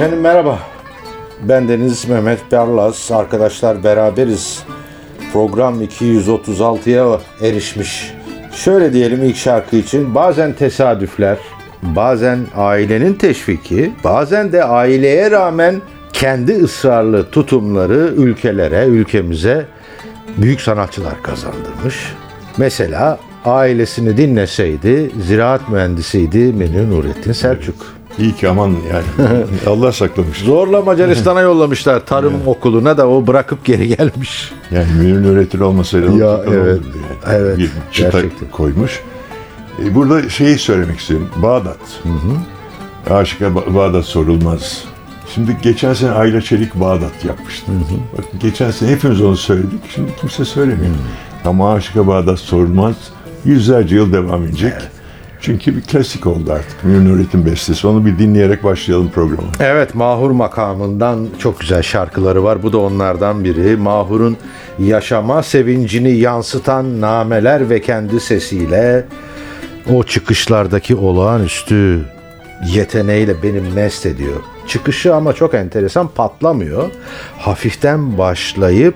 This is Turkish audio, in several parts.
Efendim merhaba. Ben Deniz Mehmet Barlas. Arkadaşlar beraberiz. Program 236'ya erişmiş. Şöyle diyelim ilk şarkı için bazen tesadüfler, bazen ailenin teşviki, bazen de aileye rağmen kendi ısrarlı tutumları ülkelere, ülkemize büyük sanatçılar kazandırmış. Mesela ailesini dinleseydi ziraat mühendisiydi Menü Nurettin Selçuk. İyi ki aman yani. Allah saklamış. Zorla Macaristan'a yollamışlar tarım okuluna da o bırakıp geri gelmiş. Yani Münir'in öğretili olmasaydı Ya, evet, yani. evet, Bir çıta gerçekten. koymuş. E, burada şeyi söylemek istiyorum. Bağdat. Aşıka Ba- Bağdat sorulmaz. Şimdi geçen sene Ayla Çelik Bağdat yapmıştı. Bakın geçen sene hepimiz onu söyledik. Şimdi kimse söylemiyor. Ama Aşıka Bağdat sorulmaz. Yüzlerce yıl devam edecek. Çünkü bir klasik oldu artık. Münir Nurettin bestesi. Onu bir dinleyerek başlayalım programa. Evet Mahur makamından çok güzel şarkıları var. Bu da onlardan biri. Mahur'un yaşama sevincini yansıtan nameler ve kendi sesiyle o çıkışlardaki olağanüstü yeteneğiyle beni mest ediyor. Çıkışı ama çok enteresan patlamıyor. Hafiften başlayıp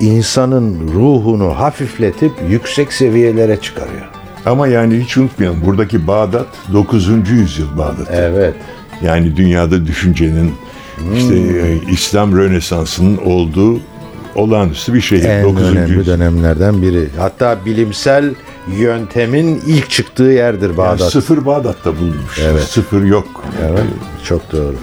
insanın ruhunu hafifletip yüksek seviyelere çıkarıyor. Ama yani hiç unutmayalım buradaki Bağdat 9. yüzyıl Bağdat. Evet. Yani dünyada düşüncenin işte e, İslam Rönesansı'nın olduğu olağanüstü bir şehir. En 9. önemli yüzyıl. dönemlerden biri. Hatta bilimsel yöntemin ilk çıktığı yerdir Yani Bağdat. sıfır Bağdat'ta bulunmuş. Evet. Sıfır yok. Evet, çok doğru.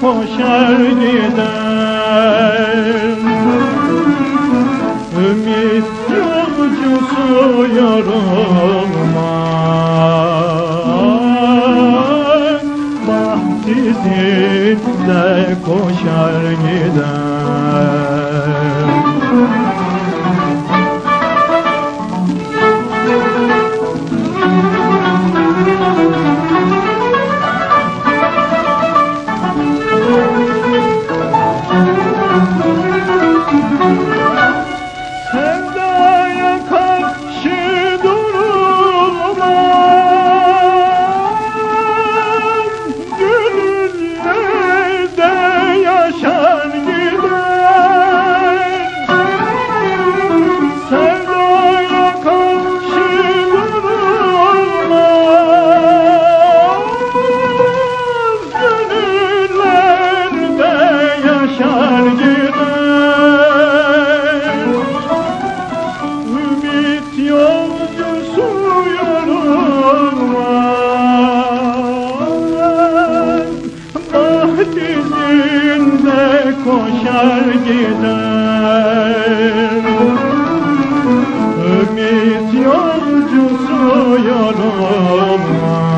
Koşar gider Ümit yolcusu yorulmaz koşar gider. Ümit yolcusu yorulmaz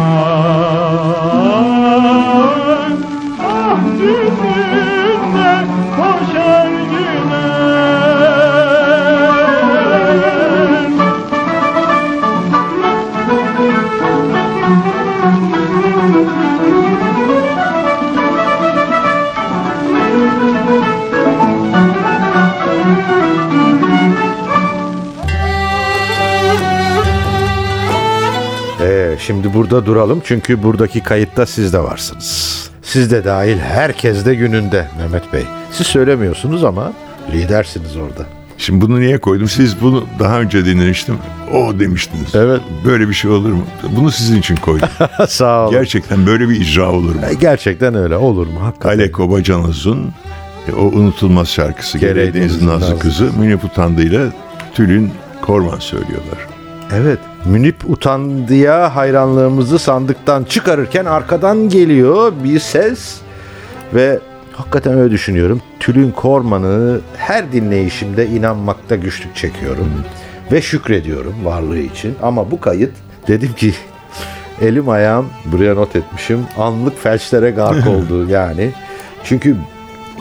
burada duralım çünkü buradaki kayıtta siz de varsınız. Siz de dahil herkes de gününde Mehmet Bey. Siz söylemiyorsunuz ama lidersiniz orada. Şimdi bunu niye koydum? Siz bunu daha önce dinlemiştim. O demiştiniz. Evet. Böyle bir şey olur mu? Bunu sizin için koydum. Sağ olun. Gerçekten böyle bir icra olur mu? Gerçekten öyle olur mu? Hakikaten. Alek Babacanoz'un e, o unutulmaz şarkısı Gereği Deniz'in Nazlı Kızı Münip Utandı ile Tülin Korman söylüyorlar. Evet. Münip utandıya hayranlığımızı sandıktan çıkarırken arkadan geliyor bir ses ve hakikaten öyle düşünüyorum. Tülin Korman'ı her dinleyişimde inanmakta güçlük çekiyorum ve şükrediyorum varlığı için. Ama bu kayıt dedim ki elim ayağım buraya not etmişim anlık felçlere gark oldu yani. Çünkü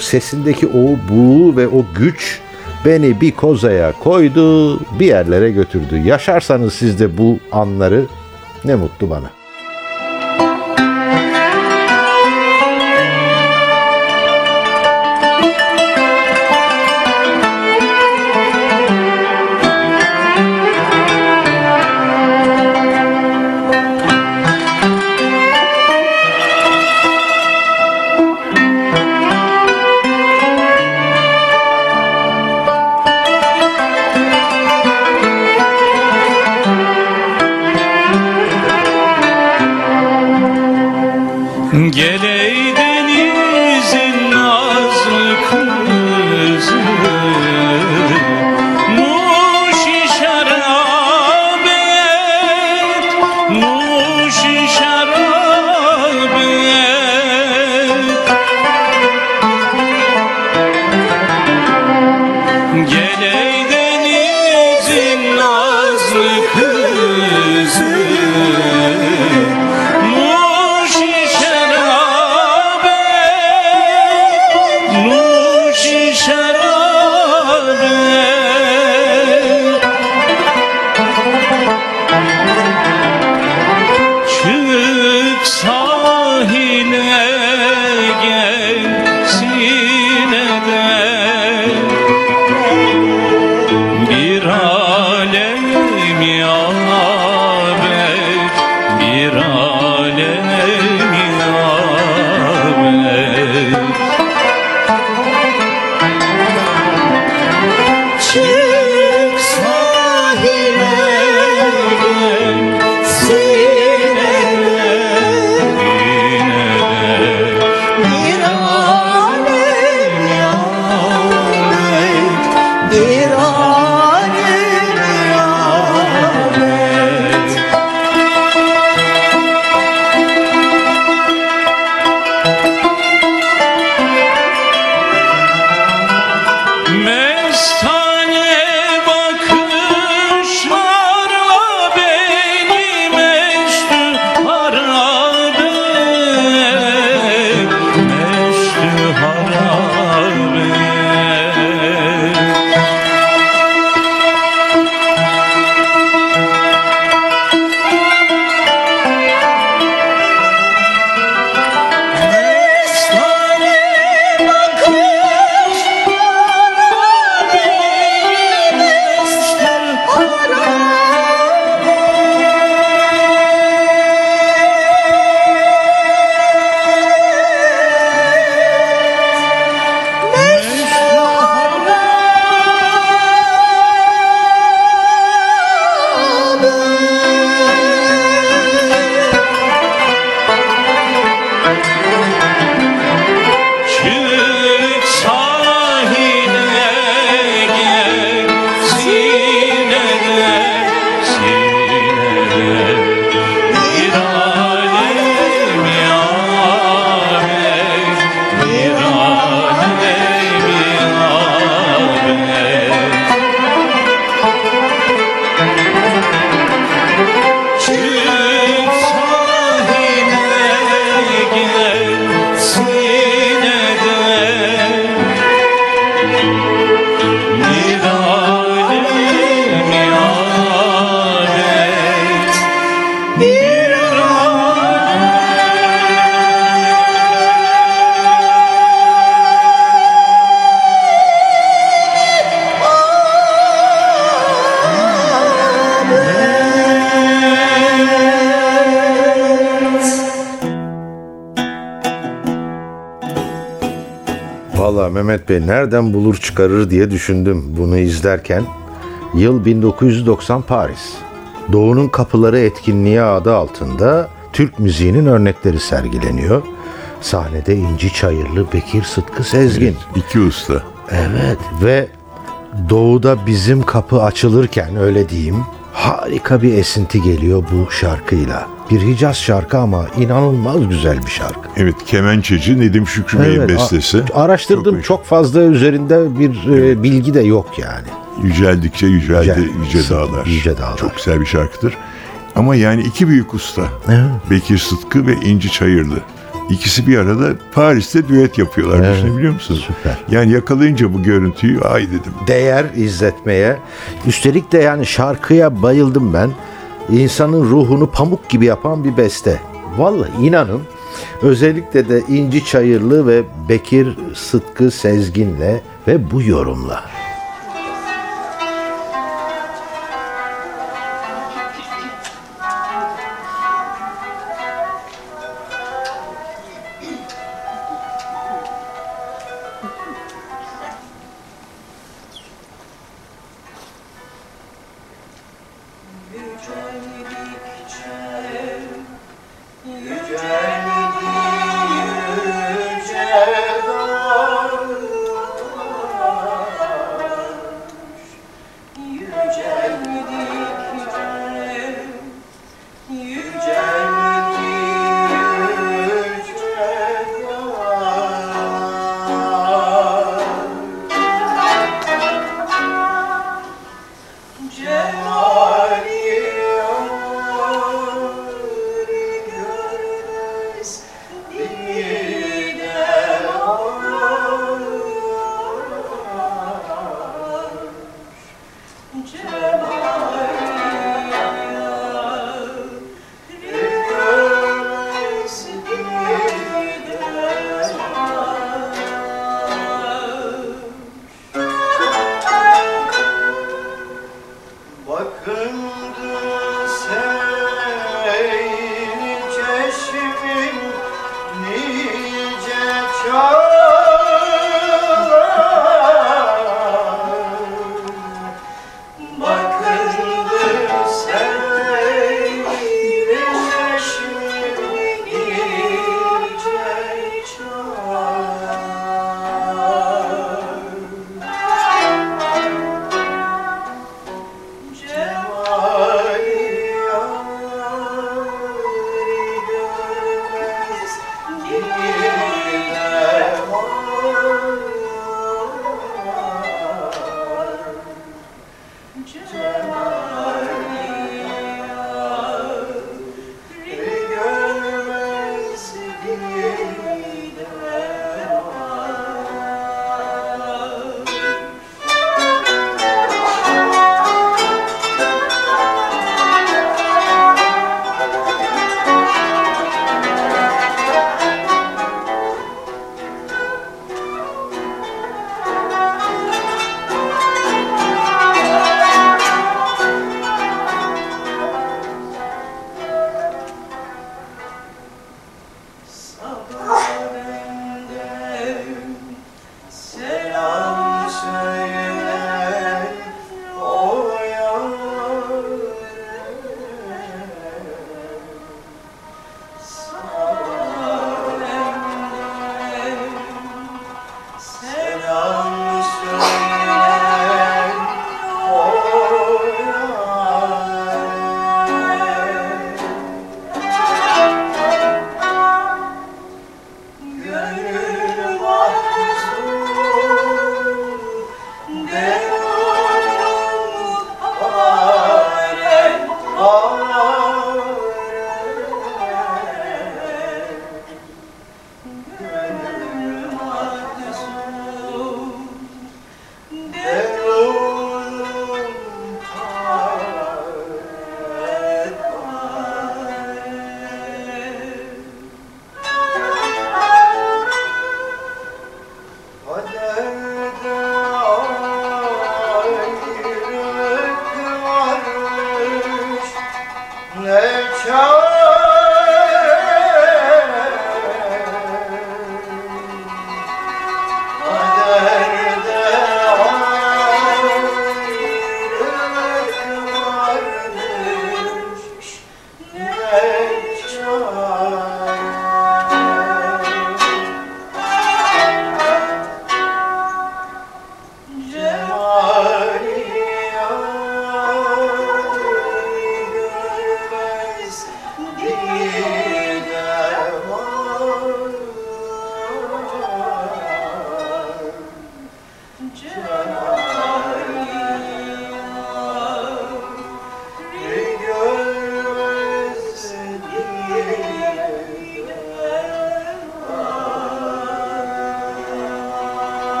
sesindeki o buğu ve o güç beni bir kozaya koydu, bir yerlere götürdü. Yaşarsanız siz de bu anları ne mutlu bana. Gel Mehmet Bey nereden bulur çıkarır diye düşündüm bunu izlerken. Yıl 1990 Paris. Doğu'nun Kapıları etkinliği adı altında Türk müziğinin örnekleri sergileniyor. Sahnede İnci Çayırlı, Bekir Sıtkı Sezgin. İki usta. Evet ve doğuda bizim kapı açılırken öyle diyeyim harika bir esinti geliyor bu şarkıyla. Bir Hicaz şarkı ama inanılmaz güzel bir şarkı. Evet kemençeci Nedim Şükrü Bey'in Evet, bestesi. araştırdım çok, hoş. fazla üzerinde bir e, bilgi de yok yani. Yüceldikçe yüceldi Yücel- Yüce Dağlar. Yüce Dağlar. Çok güzel bir şarkıdır. Ama yani iki büyük usta. Bekir Sıtkı ve İnci Çayırlı. İkisi bir arada Paris'te düet yapıyorlar. Evet, Düşünebiliyor musun? süper. Yani yakalayınca bu görüntüyü ay dedim. Değer izletmeye. Üstelik de yani şarkıya bayıldım ben. İnsanın ruhunu pamuk gibi yapan bir beste. Vallahi inanın özellikle de İnci Çayırlı ve Bekir Sıtkı Sezgin'le ve bu yorumla.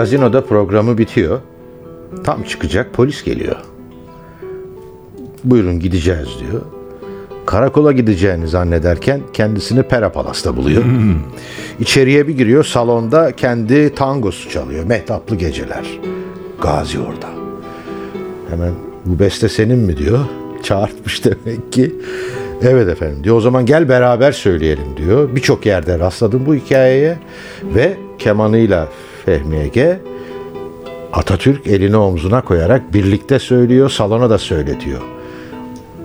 Gazinoda programı bitiyor. Tam çıkacak polis geliyor. Buyurun gideceğiz diyor. Karakola gideceğini zannederken kendisini Pera Palas'ta buluyor. İçeriye bir giriyor salonda kendi tangosu çalıyor. Mehtaplı geceler. Gazi orada. Hemen bu beste senin mi diyor. Çağırtmış demek ki. Evet efendim diyor. O zaman gel beraber söyleyelim diyor. Birçok yerde rastladım bu hikayeye. Ve kemanıyla Fehmi Ege Atatürk elini omzuna koyarak birlikte söylüyor. Salona da söyletiyor.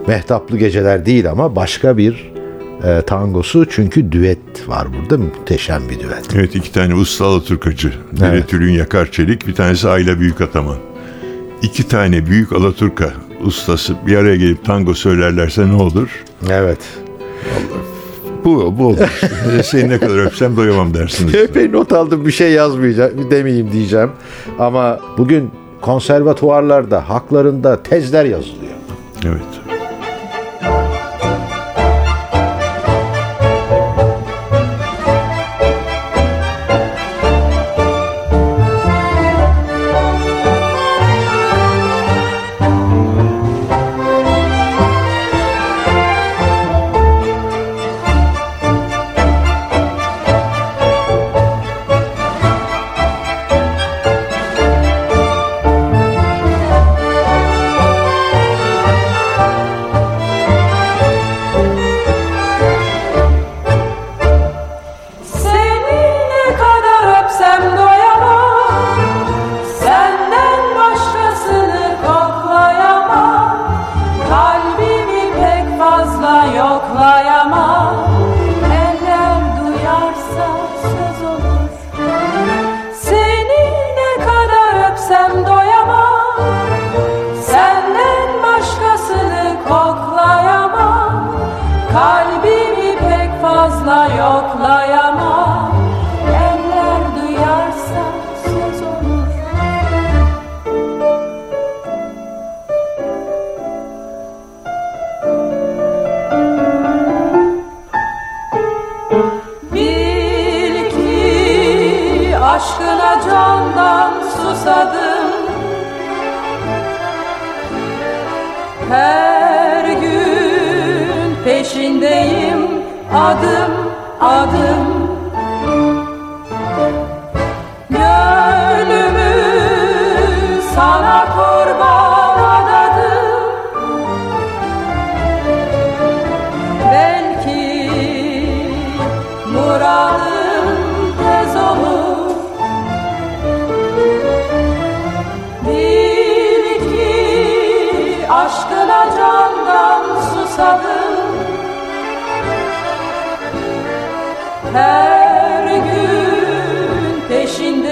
Mehtaplı geceler değil ama başka bir e, tangosu. Çünkü düet var burada. Muhteşem bir düet. Evet iki tane usta Alaturkacı. Biri Evet. Tülün Yakar Çelik, bir tanesi Ayla Büyük Ataman. İki tane büyük Alaturka ustası bir araya gelip tango söylerlerse ne olur? Evet. Bu, bu olur. işte. Seni ne kadar öpsem doyamam dersiniz. Epey not aldım bir şey yazmayacağım demeyeyim diyeceğim. Ama bugün konservatuvarlarda haklarında tezler yazılıyor. Evet. Pek fazla adım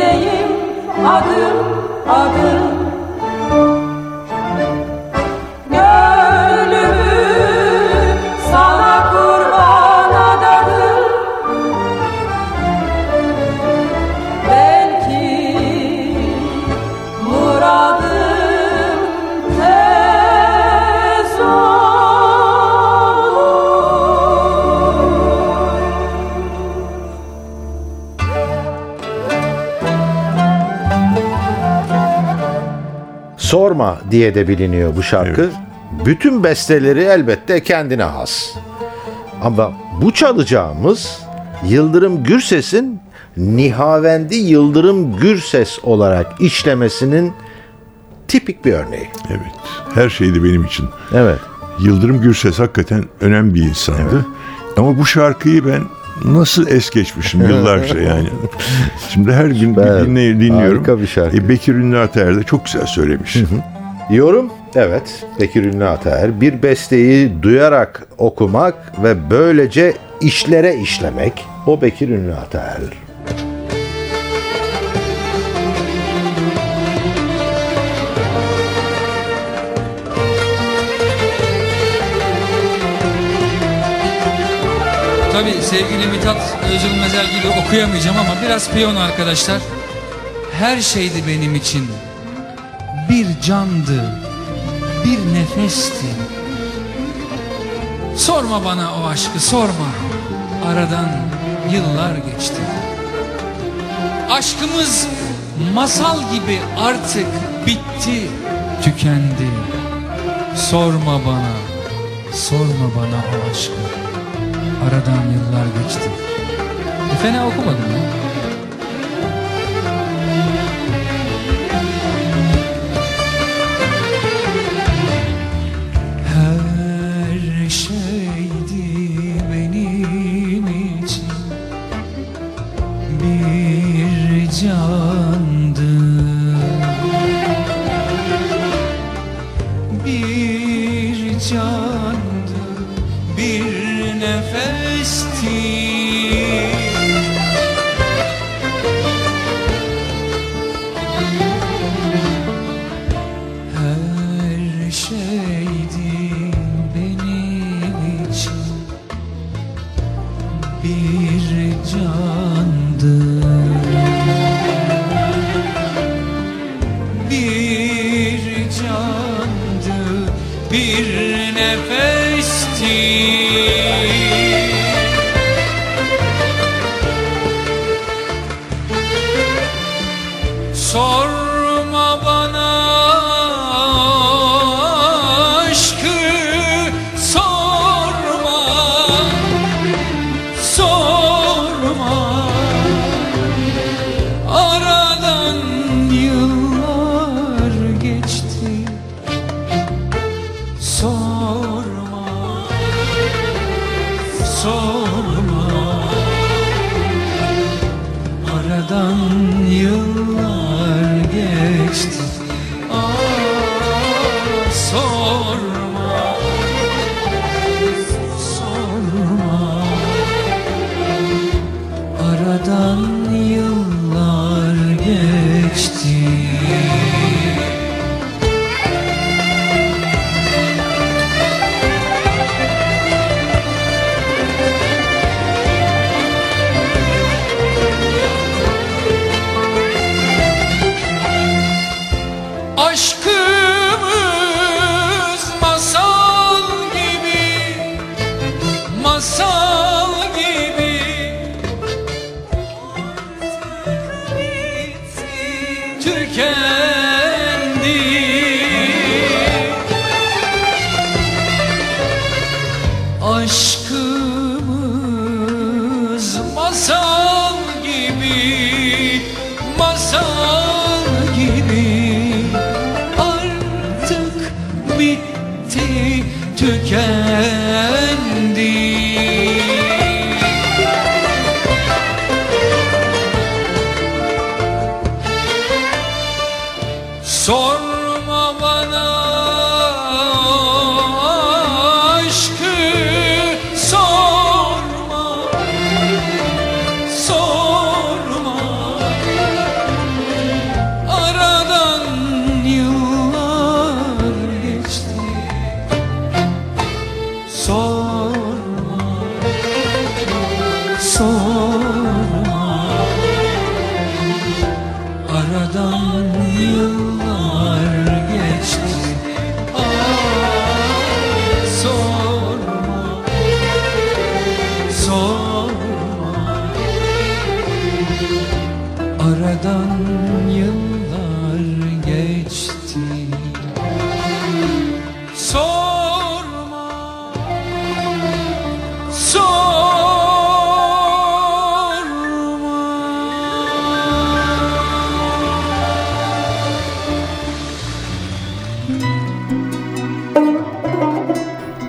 peşindeyim adım adım diye de biliniyor bu şarkı. Bütün besteleri elbette kendine has. Ama bu çalacağımız Yıldırım Gürses'in Nihavendi Yıldırım Gürses olarak işlemesinin tipik bir örneği. Evet. Her şeydi benim için. Evet. Yıldırım Gürses hakikaten önemli bir insandı. Ama bu şarkıyı ben nasıl es geçmişim yıllarca yani. Şimdi her gün Süper. dinliyorum. Harika bir şarkı. E, Bekir Ünlü Ataer de çok güzel söylemiş. Yorum evet Bekir Ünlü Ataer bir besteyi duyarak okumak ve böylece işlere işlemek o Bekir Ünlü Ataer. Tabii sevgili Mithat Özülmezel gibi okuyamayacağım ama biraz piyon arkadaşlar. Her şeydi benim için. Bir candı, bir nefesti. Sorma bana o aşkı sorma. Aradan yıllar geçti. Aşkımız Masal gibi artık bitti, tükendi. Sorma bana, sorma bana o aşkı. Aradan yıllar geçti. E fena okumadım ya. Bir Aradan tükendi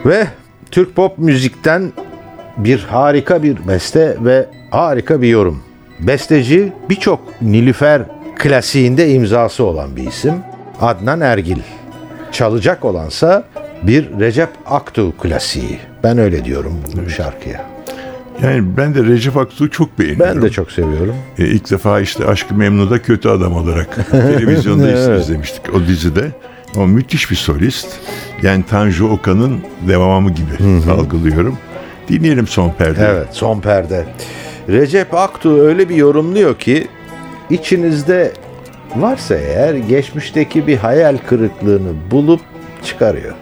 Ve Türk pop müzikten bir harika bir beste ve harika bir yorum. Besteci birçok Nilüfer klasiğinde imzası olan bir isim. Adnan Ergil. Çalacak olansa bir Recep Aktu klasiği. Ben öyle diyorum bu şarkıya. Yani ben de Recep Aksu'yu çok beğeniyorum. Ben de çok seviyorum. E, ilk defa işte Aşk-ı Memnu'da kötü adam olarak televizyonda Evet. izlemiştik o dizide. O müthiş bir solist. Yani Tanju Okan'ın devamı gibi algılıyorum. Dinleyelim son perde. Evet son perde. Recep Aktu öyle bir yorumluyor ki içinizde varsa eğer geçmişteki bir hayal kırıklığını bulup çıkarıyor.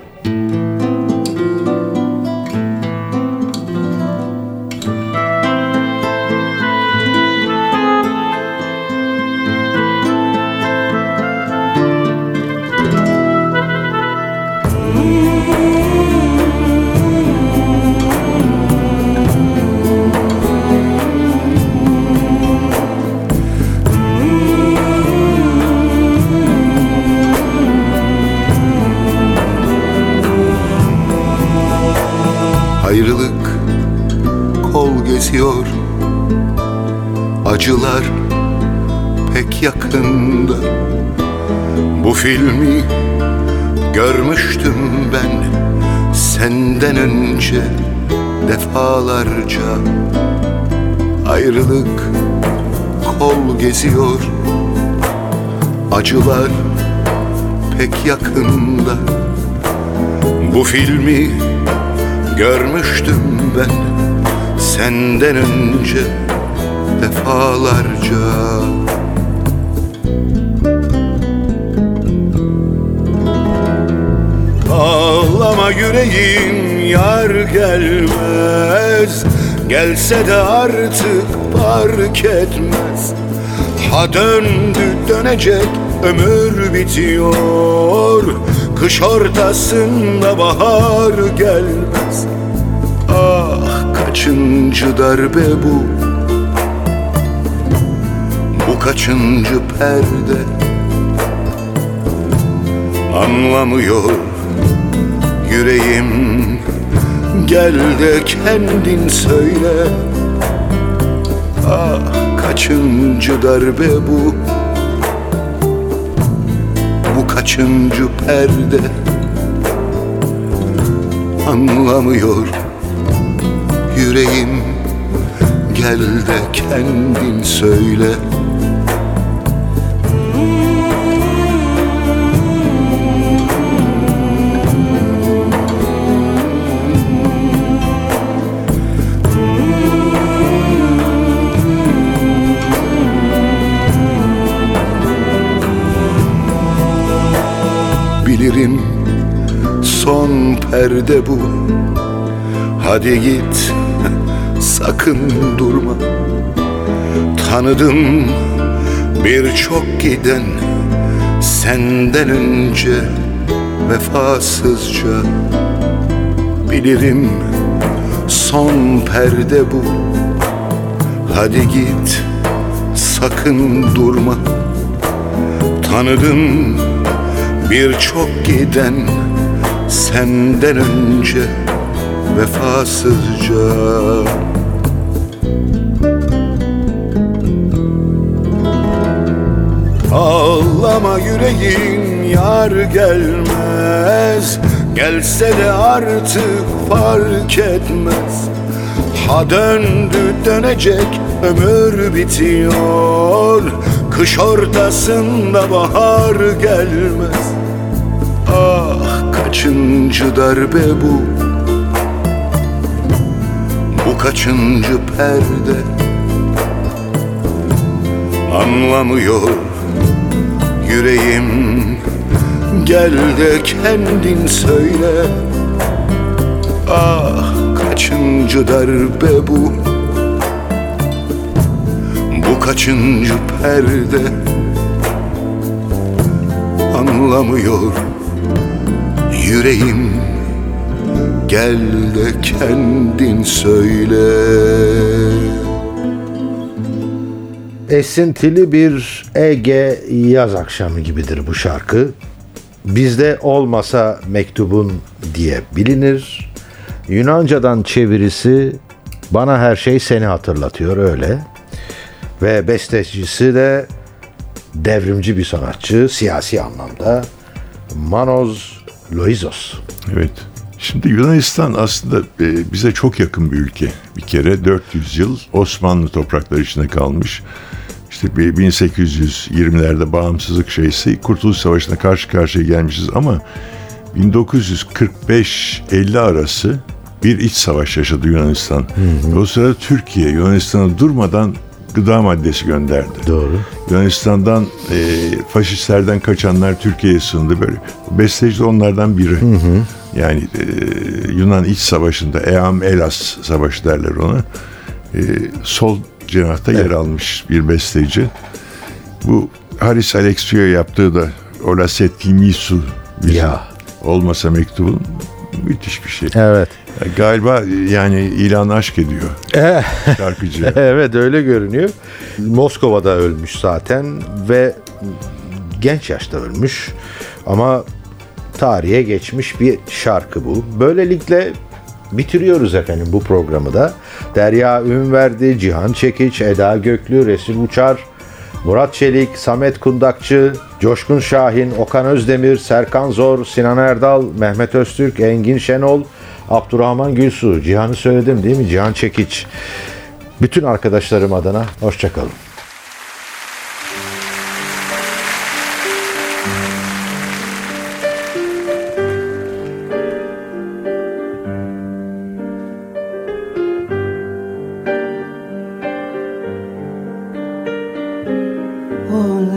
Geziyor Acılar pek yakında. Bu filmi görmüştüm ben Senden önce defalarca. Ayrılık kol geziyor. Acılar pek yakında. Bu filmi görmüştüm ben Senden önce defalarca. Ağlama yüreğim yar gelmez. Gelse de artık fark etmez. Ha döndü dönecek ömür bitiyor. Kış ortasında bahar gelmez kaçıncı darbe bu? Bu kaçıncı perde? Anlamıyor yüreğim. Gel de kendin söyle. Ah kaçıncı darbe bu? Bu kaçıncı perde? Anlamıyor yüreğim. Gel de kendin söyle. Bilirim son perde bu. Hadi git sakın durma. Tanıdım birçok giden Senden önce vefasızca. Bilirim son perde bu. Hadi git sakın durma. Tanıdım birçok giden Senden önce vefasızca Ağlama yüreğim yar gelmez. Gelse de artık fark etmez. Ha döndü dönecek ömür bitiyor. Kış ortasında bahar gelmez. Ah kaçıncı darbe bu? Bu kaçıncı perde? Anlamıyor yüreğim. Gel de kendin söyle. Ah kaçıncı darbe bu? Bu kaçıncı perde? Anlamıyor yüreğim. Gel de kendin söyle Esintili bir Ege yaz akşamı gibidir bu şarkı. Bizde olmasa mektubun diye bilinir. Yunancadan çevirisi bana her şey seni hatırlatıyor öyle. Ve bestecisi de devrimci bir sanatçı siyasi anlamda Manos Loizos. Evet. Şimdi Yunanistan aslında e, bize çok yakın bir ülke. Bir kere 400 yıl Osmanlı toprakları içinde kalmış. İşte bir 1820'lerde bağımsızlık şeysi Kurtuluş Savaşı'na karşı karşıya gelmişiz ama 1945-50 arası bir iç savaş yaşadı Yunanistan. Ve O sırada Türkiye Yunanistan'a durmadan gıda maddesi gönderdi. Doğru. Yunanistan'dan e, faşistlerden kaçanlar Türkiye'ye sığındı böyle. Besteci de onlardan biri. Yani e, Yunan iç savaşında Eam Elas savaşı derler ona. E, sol cenahta yer almış bir besteci. Bu Haris Alexiou yaptığı da Ola Setimisu bizim Ya. olmasa mektubun müthiş bir şey. Evet. Ya Galiba yani ilan aşk ediyor şarkıcı. Evet öyle görünüyor. Moskova'da ölmüş zaten ve genç yaşta ölmüş. Ama tarihe geçmiş bir şarkı bu. Böylelikle bitiriyoruz efendim bu programı da. Derya Ünverdi, Cihan Çekiç, Eda Göklü, Resim Uçar, Murat Çelik, Samet Kundakçı, Coşkun Şahin, Okan Özdemir, Serkan Zor, Sinan Erdal, Mehmet Öztürk, Engin Şenol, Abdurrahman Gülsu, Cihan'ı söyledim değil mi? Cihan Çekiç. Bütün arkadaşlarım adına hoşçakalın.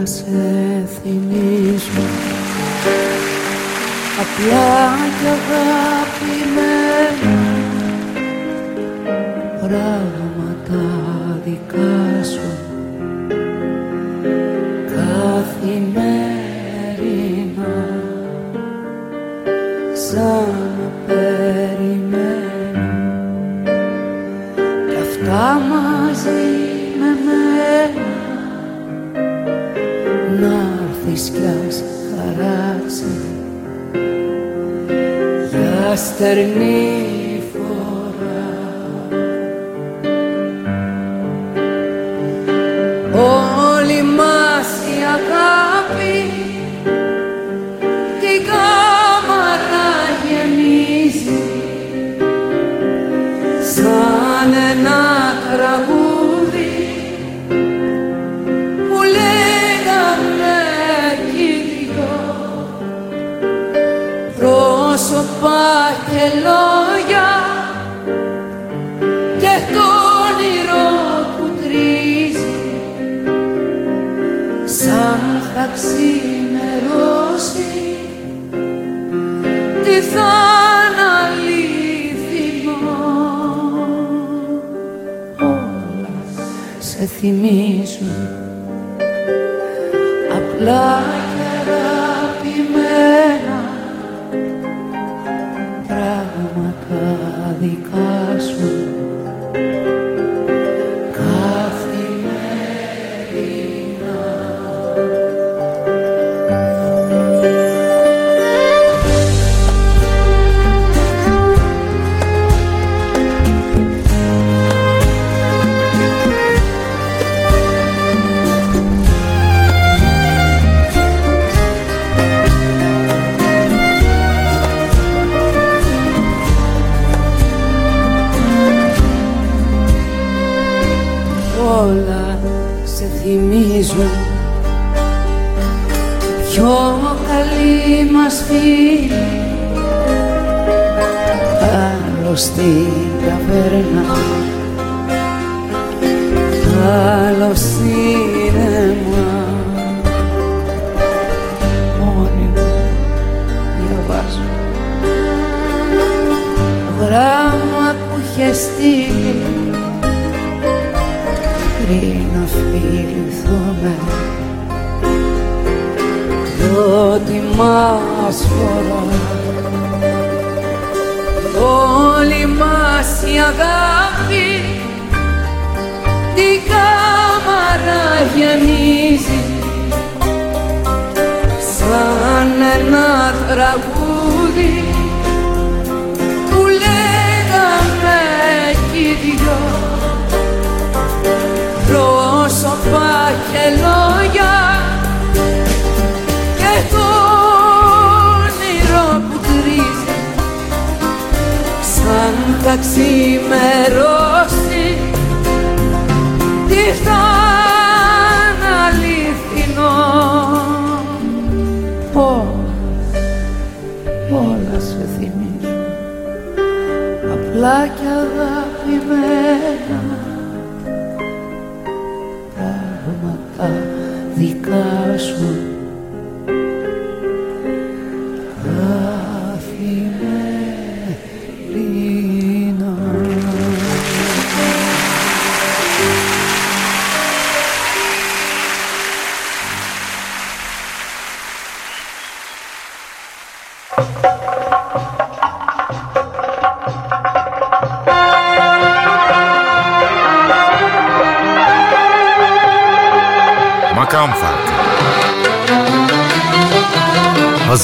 Όλα σε θυμίζουν απλά και αγαπημένα πράγματα أسترني πρόσωπα και λόγια και το όνειρο που τρίζει. Σαν θα ξημερώσει τι θα είναι αληθινό όλα σε θυμίζουν απλά θυμίζουν πιο καλή μας φίλη άλλο στην ταβέρνα. Άλλο σίνεμα μόνη μου διαβάζω. Γράμμα που είχε στείλει φιληθούμε διότι μας φορά όλη μας η αγάπη την κάμαρα γεμίζει. Σαν ένα τραγούδι σαν θα ξημερώσει. Τι θα είναι αληθινό όλα, όλα σε θυμίζουν απλά και αγαπημένα